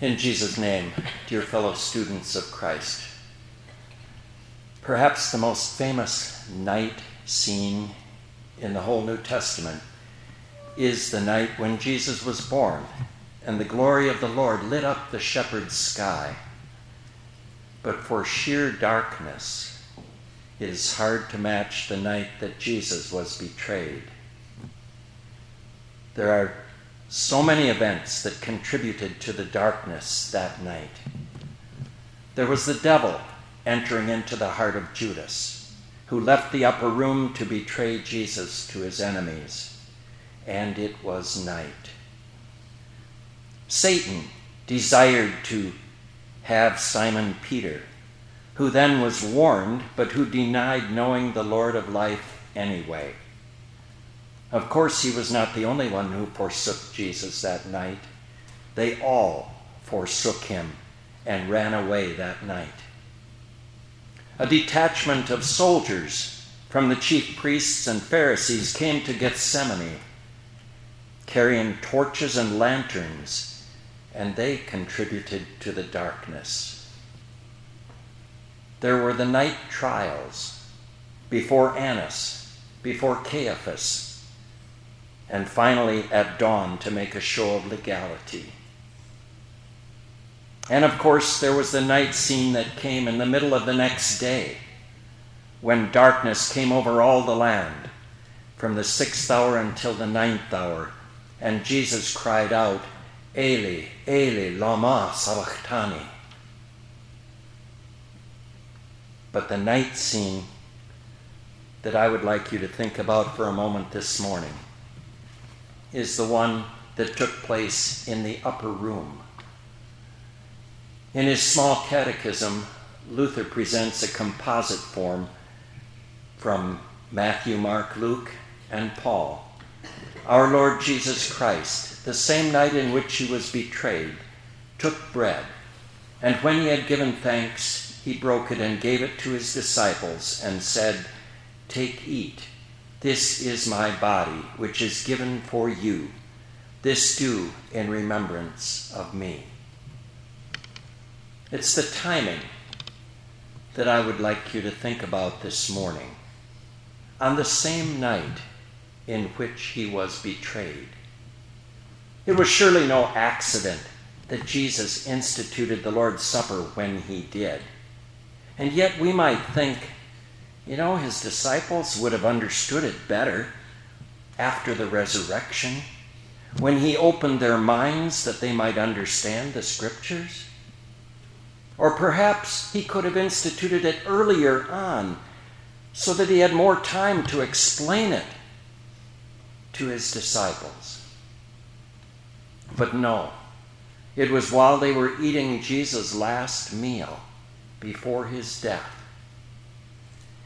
In Jesus' name, dear fellow students of Christ, perhaps the most famous night scene in the whole New Testament is the night when Jesus was born and the glory of the Lord lit up the shepherd's sky. But for sheer darkness, it is hard to match the night that Jesus was betrayed. There are so many events that contributed to the darkness that night. There was the devil entering into the heart of Judas, who left the upper room to betray Jesus to his enemies, and it was night. Satan desired to have Simon Peter, who then was warned, but who denied knowing the Lord of life anyway. Of course, he was not the only one who forsook Jesus that night. They all forsook him and ran away that night. A detachment of soldiers from the chief priests and Pharisees came to Gethsemane, carrying torches and lanterns, and they contributed to the darkness. There were the night trials before Annas, before Caiaphas and finally at dawn to make a show of legality. And of course, there was the night scene that came in the middle of the next day when darkness came over all the land from the sixth hour until the ninth hour, and Jesus cried out, Eli, Eli, lama sabachthani. But the night scene that I would like you to think about for a moment this morning is the one that took place in the upper room. In his small catechism, Luther presents a composite form from Matthew, Mark, Luke, and Paul. Our Lord Jesus Christ, the same night in which he was betrayed, took bread, and when he had given thanks, he broke it and gave it to his disciples and said, Take, eat. This is my body, which is given for you. This do in remembrance of me. It's the timing that I would like you to think about this morning. On the same night in which he was betrayed. It was surely no accident that Jesus instituted the Lord's Supper when he did. And yet we might think you know, his disciples would have understood it better after the resurrection, when he opened their minds that they might understand the scriptures. Or perhaps he could have instituted it earlier on so that he had more time to explain it to his disciples. But no, it was while they were eating Jesus' last meal before his death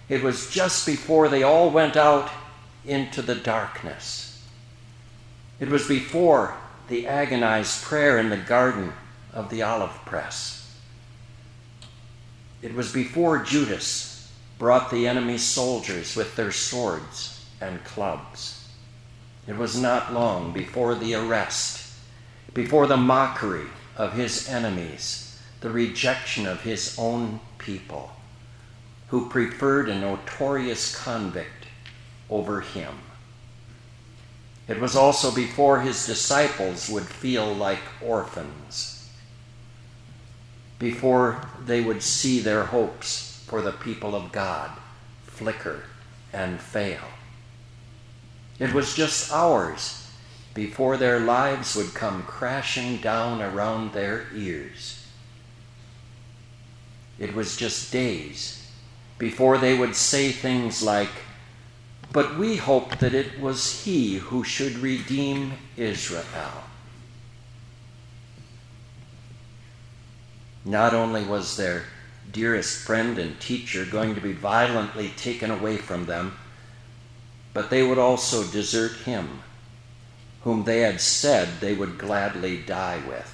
it was just before they all went out into the darkness. It was before the agonized prayer in the garden of the olive press. It was before Judas brought the enemy's soldiers with their swords and clubs. It was not long before the arrest, before the mockery of his enemies, the rejection of his own people who preferred a notorious convict over him. It was also before his disciples would feel like orphans, before they would see their hopes for the people of God flicker and fail. It was just hours before their lives would come crashing down around their ears. It was just days before they would say things like, But we hoped that it was He who should redeem Israel. Not only was their dearest friend and teacher going to be violently taken away from them, but they would also desert him, whom they had said they would gladly die with.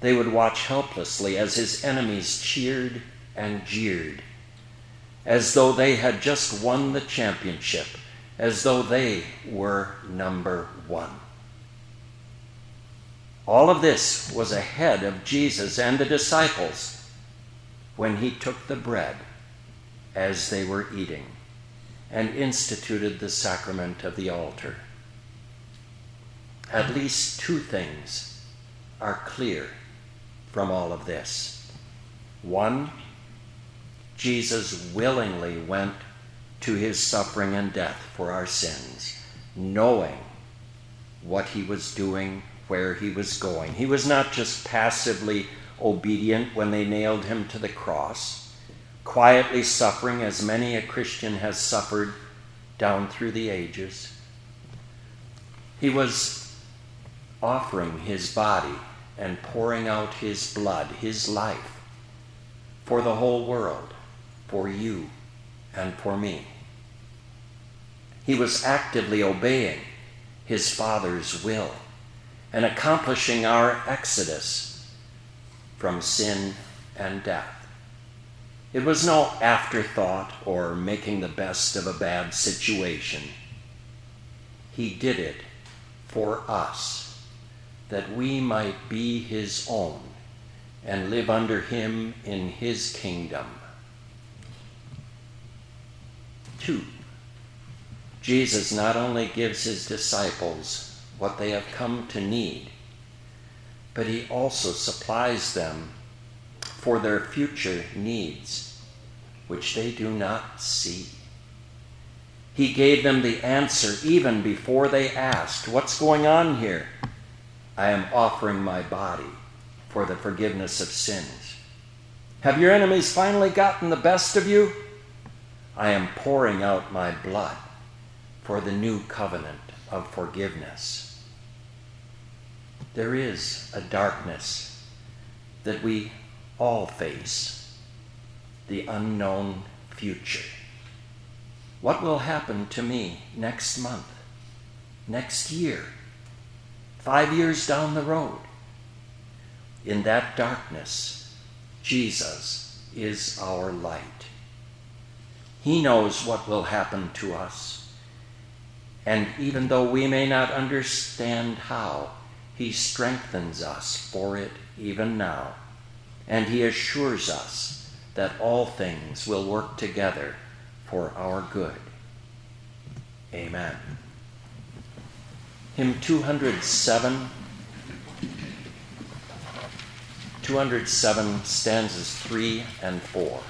They would watch helplessly as his enemies cheered and jeered, as though they had just won the championship, as though they were number one. All of this was ahead of Jesus and the disciples when he took the bread as they were eating and instituted the sacrament of the altar. At least two things are clear from all of this. One, Jesus willingly went to his suffering and death for our sins, knowing what he was doing, where he was going. He was not just passively obedient when they nailed him to the cross, quietly suffering as many a Christian has suffered down through the ages. He was offering his body and pouring out his blood, his life, for the whole world, for you and for me. He was actively obeying his Father's will and accomplishing our exodus from sin and death. It was no afterthought or making the best of a bad situation. He did it for us, that we might be his own and live under him in his kingdom. Two, Jesus not only gives his disciples what they have come to need, but he also supplies them for their future needs, which they do not see. He gave them the answer even before they asked, What's going on here? I am offering my body for the forgiveness of sins. Have your enemies finally gotten the best of you? I am pouring out my blood for the new covenant of forgiveness. There is a darkness that we all face, the unknown future. What will happen to me next month, next year, five years down the road? In that darkness, Jesus is our light. He knows what will happen to us. And even though we may not understand how, He strengthens us for it even now. And He assures us that all things will work together for our good. Amen. Hymn 207. 207 stanzas 3 and 4.